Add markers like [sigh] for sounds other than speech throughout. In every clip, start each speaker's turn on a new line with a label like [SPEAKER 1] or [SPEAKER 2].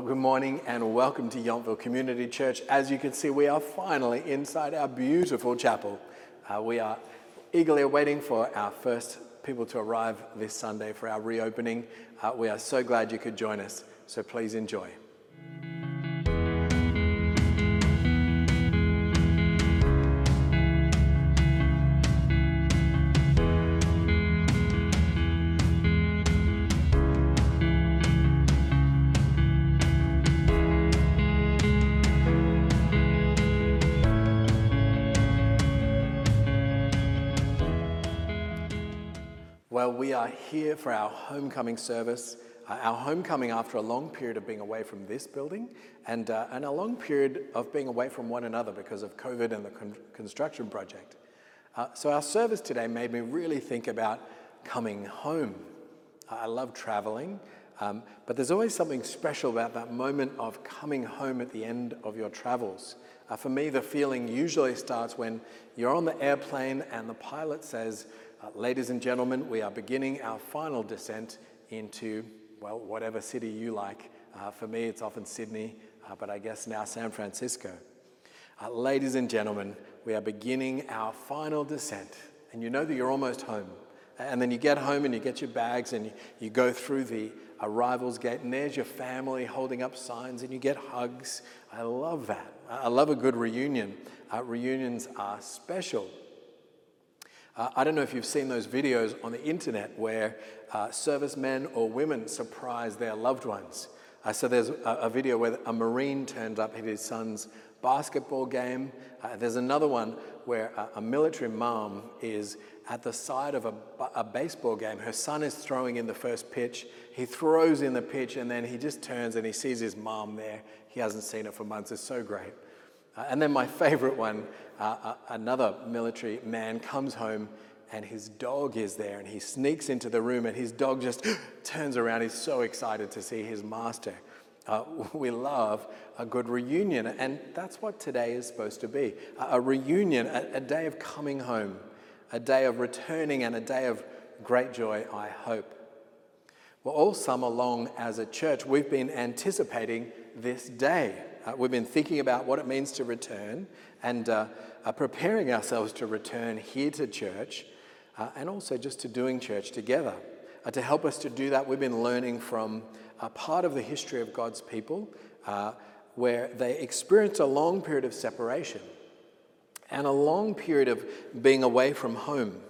[SPEAKER 1] Well, good morning and welcome to Yountville Community Church. As you can see, we are finally inside our beautiful chapel. Uh, we are eagerly awaiting for our first people to arrive this Sunday for our reopening. Uh, we are so glad you could join us, so please enjoy. Well, we are here for our homecoming service, uh, our homecoming after a long period of being away from this building and, uh, and a long period of being away from one another because of COVID and the con- construction project. Uh, so, our service today made me really think about coming home. I love traveling, um, but there's always something special about that moment of coming home at the end of your travels. Uh, for me, the feeling usually starts when you're on the airplane and the pilot says, uh, ladies and gentlemen, we are beginning our final descent into, well, whatever city you like. Uh, for me, it's often Sydney, uh, but I guess now San Francisco. Uh, ladies and gentlemen, we are beginning our final descent. And you know that you're almost home. And then you get home and you get your bags and you, you go through the arrivals gate, and there's your family holding up signs and you get hugs. I love that. I love a good reunion. Uh, reunions are special. Uh, I don't know if you've seen those videos on the internet where uh, servicemen or women surprise their loved ones. Uh, so there's a, a, video where a Marine turns up at his son's basketball game. Uh, there's another one where a, a, military mom is at the side of a, a baseball game. Her son is throwing in the first pitch. He throws in the pitch and then he just turns and he sees his mom there. He hasn't seen her for months. It's so great. Uh, and then my favorite one uh, uh, another military man comes home and his dog is there and he sneaks into the room and his dog just [gasps] turns around. He's so excited to see his master. Uh, [laughs] we love a good reunion, and that's what today is supposed to be a, a reunion, a, a day of coming home, a day of returning, and a day of great joy, I hope. Well, all summer long as a church, we've been anticipating this day. Uh, we've been thinking about what it means to return and uh, uh, preparing ourselves to return here to church uh, and also just to doing church together. Uh, to help us to do that, we've been learning from a part of the history of God's people uh, where they experienced a long period of separation and a long period of being away from home.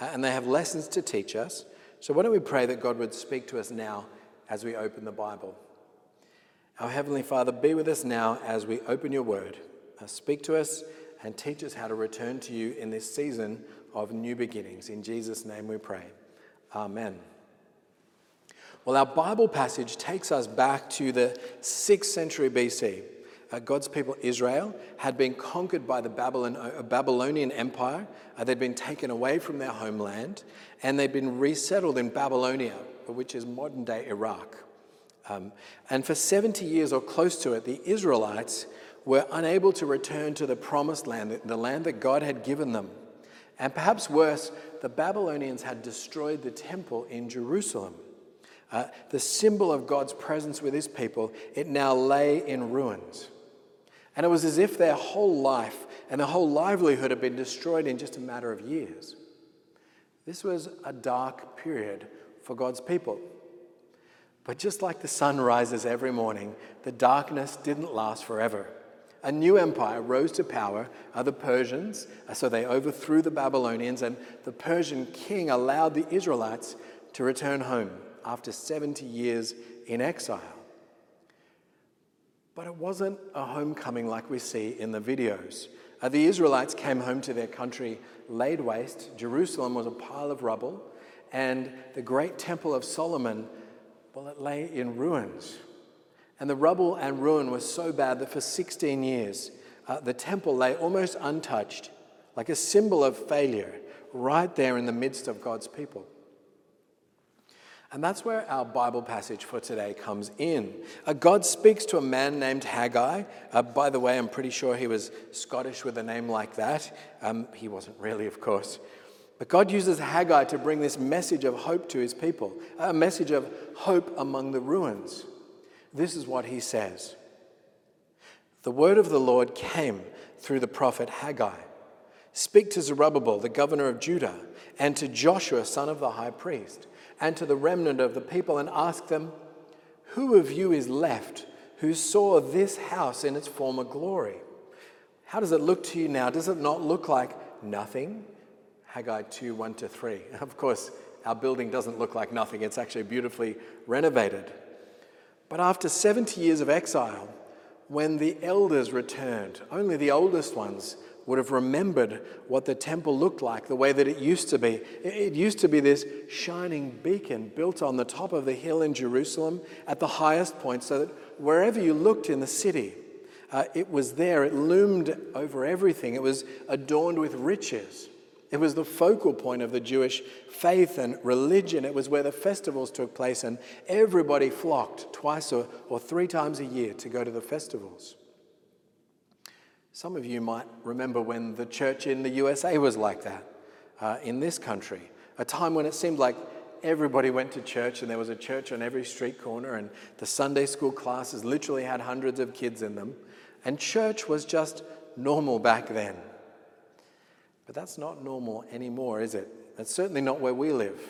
[SPEAKER 1] and they have lessons to teach us. So, why don't we pray that God would speak to us now as we open the Bible? Our Heavenly Father, be with us now as we open your word. Uh, speak to us and teach us how to return to you in this season of new beginnings. In Jesus' name we pray. Amen. Well, our Bible passage takes us back to the 6th century BC. Uh, God's people, Israel, had been conquered by the Babylon, uh, Babylonian Empire. Uh, they'd been taken away from their homeland and they'd been resettled in Babylonia, which is modern day Iraq. Um, and for 70 years or close to it, the Israelites were unable to return to the promised land, the land that God had given them. And perhaps worse, the Babylonians had destroyed the temple in Jerusalem. Uh, the symbol of God's presence with his people, it now lay in ruins. And it was as if their whole life and their whole livelihood had been destroyed in just a matter of years. This was a dark period for God's people. But just like the sun rises every morning, the darkness didn't last forever. A new empire rose to power, uh, the Persians, uh, so they overthrew the Babylonians, and the Persian king allowed the Israelites to return home after 70 years in exile. But it wasn't a homecoming like we see in the videos. Uh, the Israelites came home to their country laid waste. Jerusalem was a pile of rubble, and the great temple of Solomon well, it lay in ruins. And the rubble and ruin was so bad that for 16 years, uh, the temple lay almost untouched, like a symbol of failure, right there in the midst of God's people. And that's where our Bible passage for today comes in. Uh, God speaks to a man named Haggai. Uh, by the way, I'm pretty sure he was Scottish with a name like that. Um, he wasn't really, of course. But God uses Haggai to bring this message of hope to his people, a message of hope among the ruins. This is what he says The word of the Lord came through the prophet Haggai. Speak to Zerubbabel, the governor of Judah, and to Joshua, son of the high priest, and to the remnant of the people, and ask them, Who of you is left who saw this house in its former glory? How does it look to you now? Does it not look like nothing? Haggai 2 1 to 3. [laughs] Of course, our building doesn't look like nothing, it's actually beautifully renovated. But after 70 years of exile, when the elders returned, only the oldest ones would have remembered what the temple looked like, the way that it used to be. It used to be this shining beacon built on the top of the hill in Jerusalem at the highest point, so that wherever you looked in the city, uh, it was there. It loomed over everything. It was adorned with riches. It was the focal point of the Jewish faith and religion. It was where the festivals took place, and everybody flocked twice or, or three times a year to go to the festivals. Some of you might remember when the church in the USA was like that, uh, in this country, a time when it seemed like everybody went to church and there was a church on every street corner, and the Sunday school classes literally had hundreds of kids in them, and church was just normal back then. But that's not normal anymore, is it? That's certainly not where we live.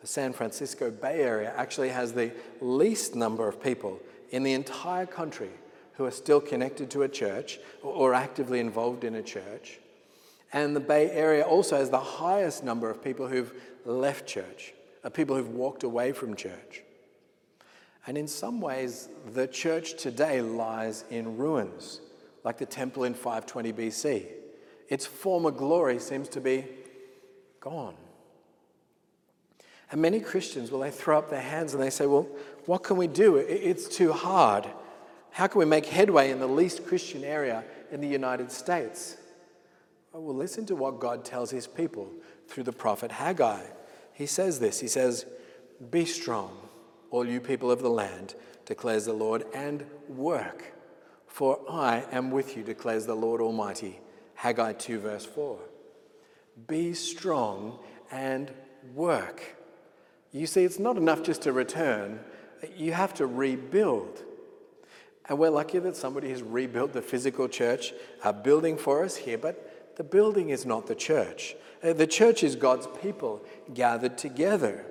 [SPEAKER 1] The San Francisco Bay Area actually has the least number of people in the entire country who are still connected to a church or actively involved in a church. And the Bay Area also has the highest number of people who've left church, of people who've walked away from church. And in some ways, the church today lies in ruins, like the temple in 520 BC. Its former glory seems to be gone. And many Christians, well, they throw up their hands and they say, Well, what can we do? It's too hard. How can we make headway in the least Christian area in the United States? Oh, well, listen to what God tells his people through the prophet Haggai. He says this He says, Be strong, all you people of the land, declares the Lord, and work, for I am with you, declares the Lord Almighty. Haggai 2, verse 4. Be strong and work. You see, it's not enough just to return, you have to rebuild. And we're lucky that somebody has rebuilt the physical church a building for us here, but the building is not the church. Uh, the church is God's people gathered together.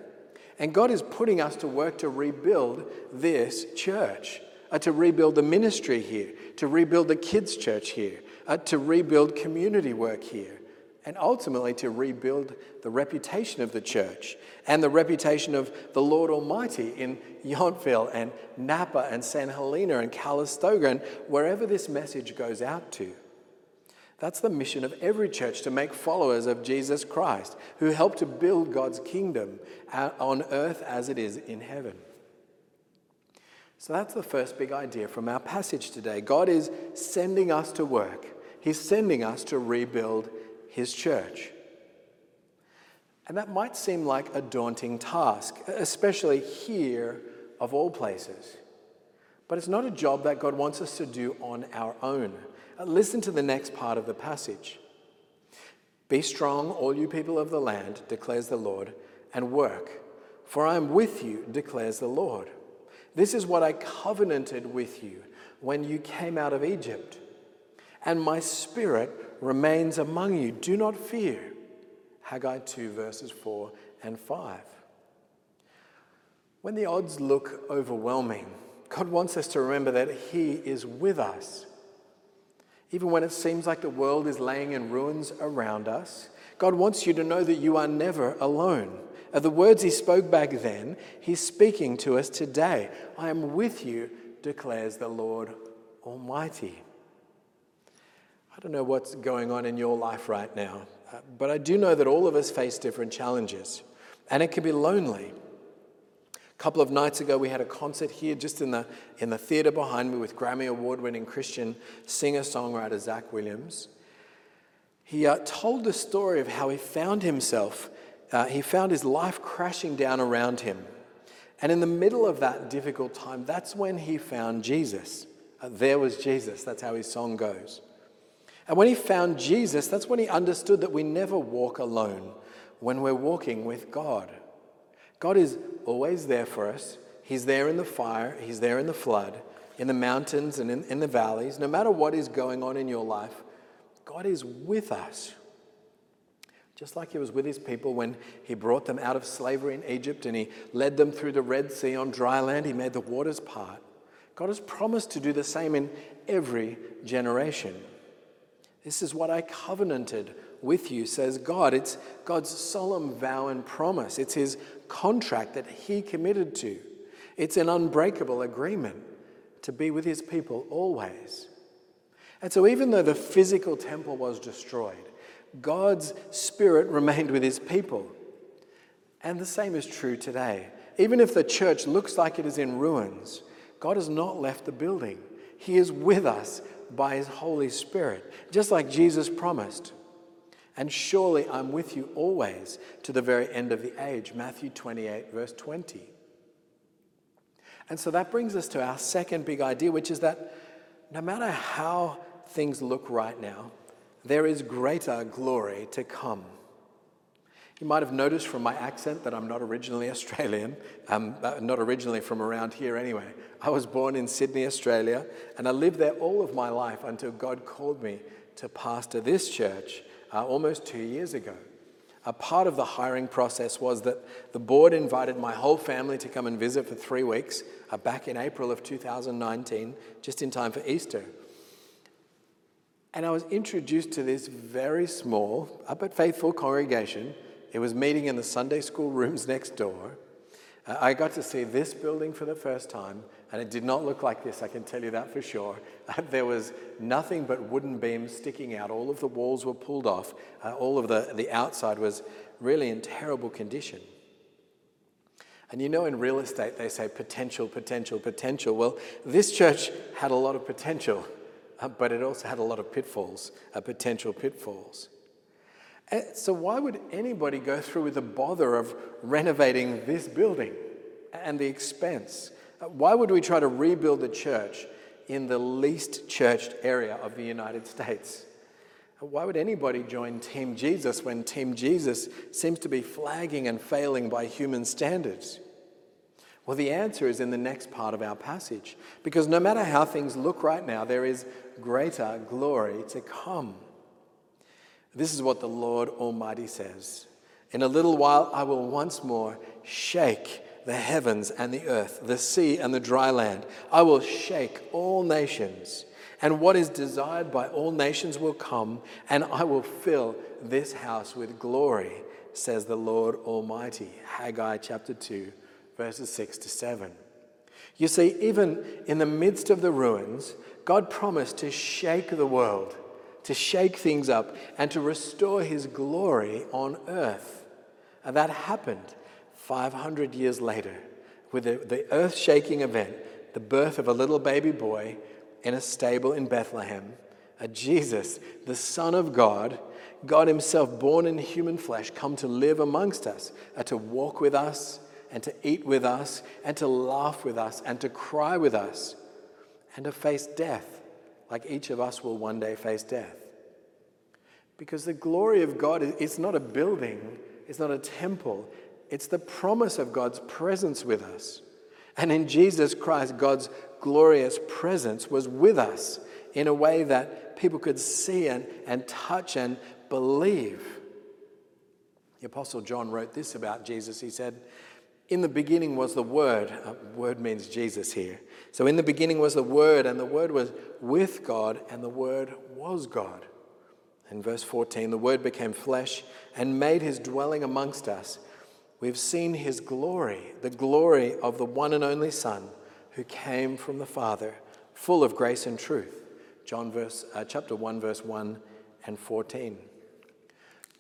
[SPEAKER 1] And God is putting us to work to rebuild this church, uh, to rebuild the ministry here, to rebuild the kids' church here, uh, to rebuild community work here and ultimately to rebuild the reputation of the church and the reputation of the Lord Almighty in Yountville and Napa and San Helena and Calistoga and wherever this message goes out to. That's the mission of every church to make followers of Jesus Christ who help to build God's kingdom on earth as it is in heaven. So that's the first big idea from our passage today. God is sending us to work, He's sending us to rebuild his church. And that might seem like a daunting task, especially here of all places. But it's not a job that God wants us to do on our own. Uh, listen to the next part of the passage. Be strong, all you people of the land, declares the Lord, and work, for I am with you, declares the Lord. This is what I covenanted with you when you came out of Egypt. And my spirit remains among you. Do not fear. Haggai 2, verses 4 and 5. When the odds look overwhelming, God wants us to remember that He is with us. Even when it seems like the world is laying in ruins around us, God wants you to know that you are never alone. the words He spoke back then, He's speaking to us today. I am with you, declares the Lord Almighty. I don't know what's going on in your life right now, uh, but I do know that all of us face different challenges, and it can be lonely. A couple of nights ago, we had a concert here just in the, in the theatre behind me with Grammy Award winning Christian singer songwriter Zach Williams. He uh, told the story of how he found himself, uh, he found his life crashing down around him. And in the middle of that difficult time, that's when he found Jesus. Uh, there was Jesus. That's how his song goes. And when he found Jesus, that's when he understood that we never walk alone when we're walking with God. God is always there for us, He's there in the fire, He's there in the flood, in the mountains and in, in the valleys. No matter what is going on in your life, God is with us. Just like He was with His people when He brought them out of slavery in Egypt and He led them through the Red Sea on dry land, He made the waters part. God has promised to do the same in every generation. This is what I covenanted with you, says God. It's God's solemn vow and promise. It's his contract that he committed to. It's an unbreakable agreement to be with his people always. And so, even though the physical temple was destroyed, God's spirit remained with his people. And the same is true today. Even if the church looks like it is in ruins, God has not left the building. He is with us by his Holy Spirit, just like Jesus promised. And surely I'm with you always to the very end of the age. Matthew 28, verse 20. And so that brings us to our second big idea, which is that no matter how things look right now, there is greater glory to come. You might have noticed from my accent that I'm not originally [laughs] Australian. Uh, not originally from around here anyway. I was born in Sydney, Australia, and I lived there all of my life until God called me to pastor this church uh, almost two years ago. A part of the hiring process was that the board invited my whole family to come and visit for three weeks uh, back in April of 2019, just in time for Easter. And I was introduced to this very small uh, but faithful congregation it was meeting in the Sunday school rooms next door. Uh, I got to see this building for the first time, and it did not look like this, I can tell you that for sure. [laughs] Uh, there was nothing but wooden beams sticking out. All of the walls were pulled off. Uh, all of the, the outside was really in terrible condition. And you know, in real estate, they say potential, potential, potential. Well, this church had a lot of potential, [laughs] but it also had a lot of pitfalls, uh, potential pitfalls. Eh, so, why would anybody go through with the bother of renovating this building and the expense? Uh, why would we try to rebuild the church in the least churched area of the United States? Uh, why would anybody join Team Jesus when Team Jesus seems to be flagging and failing by human standards? Well, the answer is in the next part of our passage, because no matter how things look right now, there is greater glory to come. This is what the Lord Almighty says In a little while, I will once more shake the heavens and the earth, the sea and the dry land. I will shake all nations, and what is desired by all nations will come, and I will fill this house with glory, says the Lord Almighty. Haggai chapter 2, verses 6 to 7. You see, even in the midst of the ruins, God promised to shake the world to shake things up and to restore his glory on earth. And that happened 500 years later with the, the earth shaking event, the birth of a little baby boy in a stable in Bethlehem, a Jesus, the Son of God, God Himself born in human flesh, come to live amongst us, uh, to walk with us, and to eat with us, and to laugh with us, and to cry with us, and to face death, like each of us will one day face death. Because the glory of God is not a building, it's not a temple, it's the promise of God's presence with us. And in Jesus Christ, God's glorious presence was with us in a way that people could see and, and touch and believe. The Apostle John wrote this about Jesus. He said, In the beginning was the Word. Uh, word means Jesus here. So, in the beginning was the Word, and the Word was with God, and the Word was God. In verse 14, the Word became flesh and made his dwelling amongst us. We've seen his glory, the glory of the one and only Son who came from the Father, full of grace and truth. John verse, uh, chapter 1, verse 1 and 14.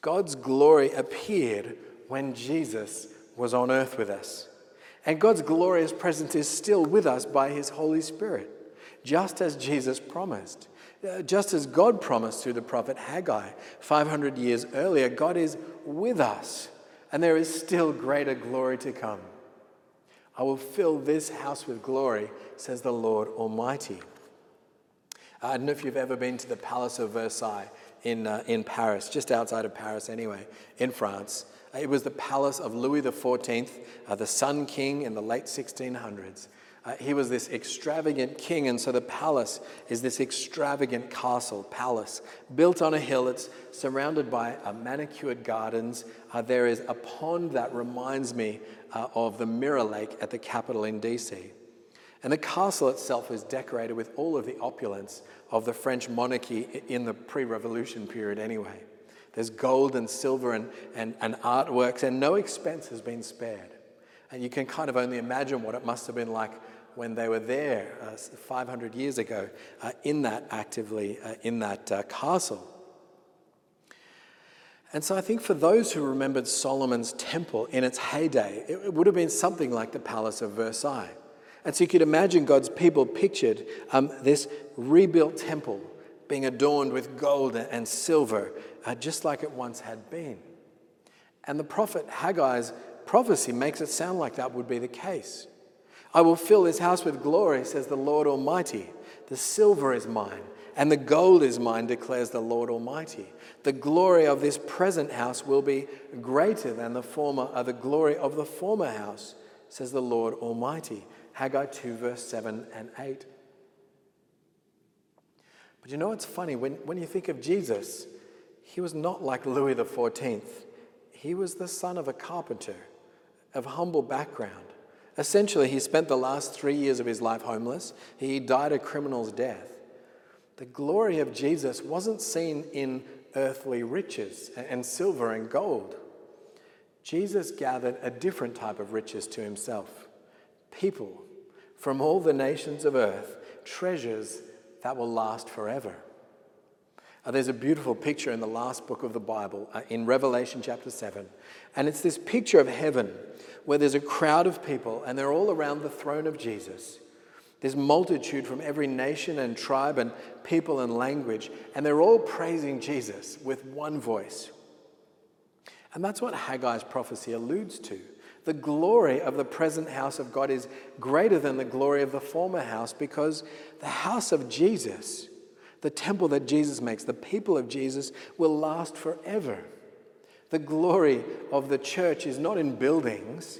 [SPEAKER 1] God's glory appeared when Jesus was on earth with us. And God's glorious presence is still with us by his Holy Spirit, just as Jesus promised. Uh, just as God promised through the prophet Haggai 500 years earlier, God is with us, and there is still greater glory to come. I will fill this house with glory, says the Lord Almighty. I don't know if you've ever been to the Palace of Versailles in, uh, in Paris, just outside of Paris anyway, in France. It was the palace of Louis XIV, uh, the Sun King in the late 1600s. Uh, he was this extravagant king, and so the palace is this extravagant castle, palace, built on a hill. It's surrounded by uh, manicured gardens. Uh, there is a pond that reminds me uh, of the Mirror Lake at the Capitol in DC. And the castle itself is decorated with all of the opulence of the French monarchy in the pre revolution period, anyway. There's gold and silver and, and, and artworks, and no expense has been spared. And you can kind of only imagine what it must have been like when they were there uh, 500 years ago uh, in that actively, uh, in that uh, castle. And so I think for those who remembered Solomon's temple in its heyday, it, it would have been something like the Palace of Versailles. And so you could imagine God's people pictured um, this rebuilt temple being adorned with gold and silver, uh, just like it once had been. And the prophet Haggai's prophecy makes it sound like that would be the case. I will fill this house with glory, says the Lord Almighty. The silver is mine, and the gold is mine, declares the Lord Almighty. The glory of this present house will be greater than the former, or uh, the glory of the former house, says the Lord Almighty. Haggai 2, verse 7 and 8. But you know what's funny? When, when you think of Jesus, he was not like Louis XIV. He was the son of a carpenter of humble background. Essentially, he spent the last three years of his life homeless. He died a criminal's death. The glory of Jesus wasn't seen in earthly riches and silver and gold. Jesus gathered a different type of riches to himself people from all the nations of earth, treasures that will last forever. Uh, there's a beautiful picture in the last book of the Bible, uh, in Revelation chapter 7. And it's this picture of heaven where there's a crowd of people and they're all around the throne of Jesus. There's multitude from every nation and tribe and people and language, and they're all praising Jesus with one voice. And that's what Haggai's prophecy alludes to. The glory of the present house of God is greater than the glory of the former house because the house of Jesus, the temple that Jesus makes, the people of Jesus, will last forever. The glory of the church is not in buildings,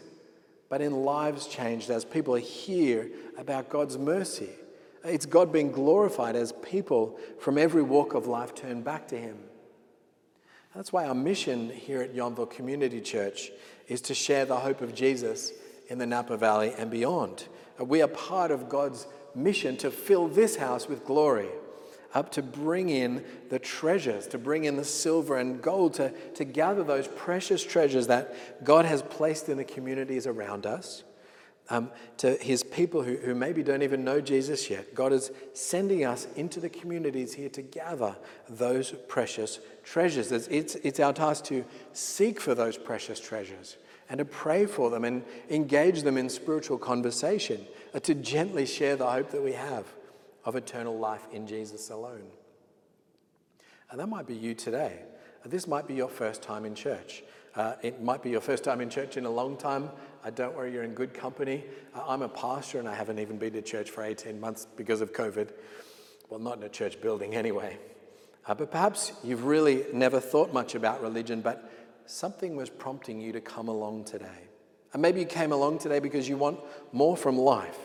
[SPEAKER 1] but in lives changed as people hear about God's mercy. It's God being glorified as people from every walk of life turn back to Him. That's why our mission here at Yountville Community Church is to share the hope of Jesus in the Napa Valley and beyond. We are part of God's mission to fill this house with glory, up to bring in the treasures, to bring in the silver and gold, to, to gather those precious treasures that God has placed in the communities around us um, to his people who, who maybe don't even know Jesus yet. God is sending us into the communities here to gather those precious treasures. It's, it's, it's our task to seek for those precious treasures and to pray for them and engage them in spiritual conversation, uh, to gently share the hope that we have of eternal life in Jesus alone. And that might be you today. This might be your first time in church. Uh, it might be your first time in church in a long time. Uh, don't worry, you're in good company. Uh, I'm a pastor and I haven't even been to church for 18 months because of COVID. Well, not in a church building anyway. Uh, but perhaps you've really never thought much about religion, but something was prompting you to come along today. And maybe you came along today because you want more from life,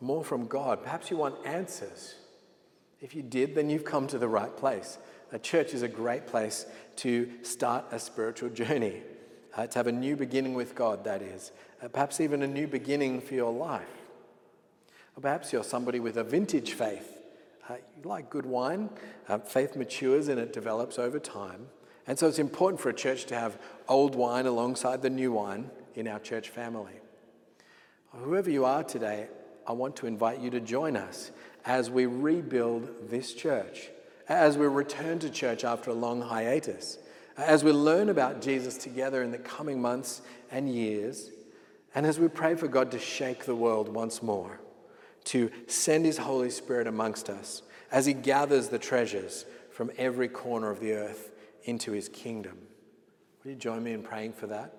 [SPEAKER 1] more from God. Perhaps you want answers. If you did, then you've come to the right place. A church is a great place to start a spiritual journey, uh, to have a new beginning with God, that is. Uh, perhaps even a new beginning for your life. Or perhaps you're somebody with a vintage faith. Uh, you like good wine, uh, faith matures and it develops over time. And so it's important for a church to have old wine alongside the new wine in our church family. Whoever you are today, I want to invite you to join us as we rebuild this church as we return to church after a long hiatus, as we learn about Jesus together in the coming months and years, and as we pray for God to shake the world once more, to send His Holy Spirit amongst us as He gathers the treasures from every corner of the earth into His kingdom. Will you join me in praying for that?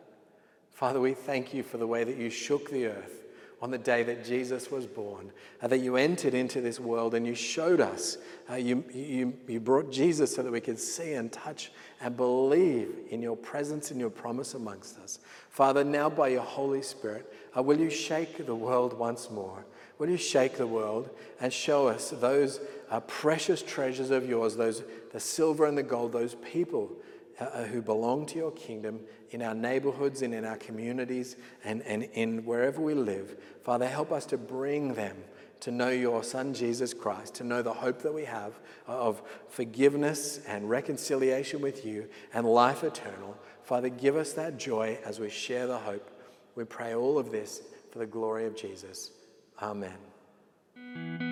[SPEAKER 1] Father, we thank you for the way that you shook the earth on the day that Jesus was born, uh, that you entered into this world and you showed us. Uh, you, you, you brought Jesus so that we could see and touch and believe in your presence and your promise amongst us. Father, now by your Holy Spirit, uh, will you shake the world once more? Will you shake the world and show us those uh, precious treasures of yours, those the silver and the gold, those people uh, who belong to your kingdom in our neighborhoods and in our communities and, and in wherever we live. Father, help us to bring them to know your Son, Jesus Christ, to know the hope that we have of forgiveness and reconciliation with you and life eternal. Father, give us that joy as we share the hope. We pray all of this for the glory of Jesus. Amen.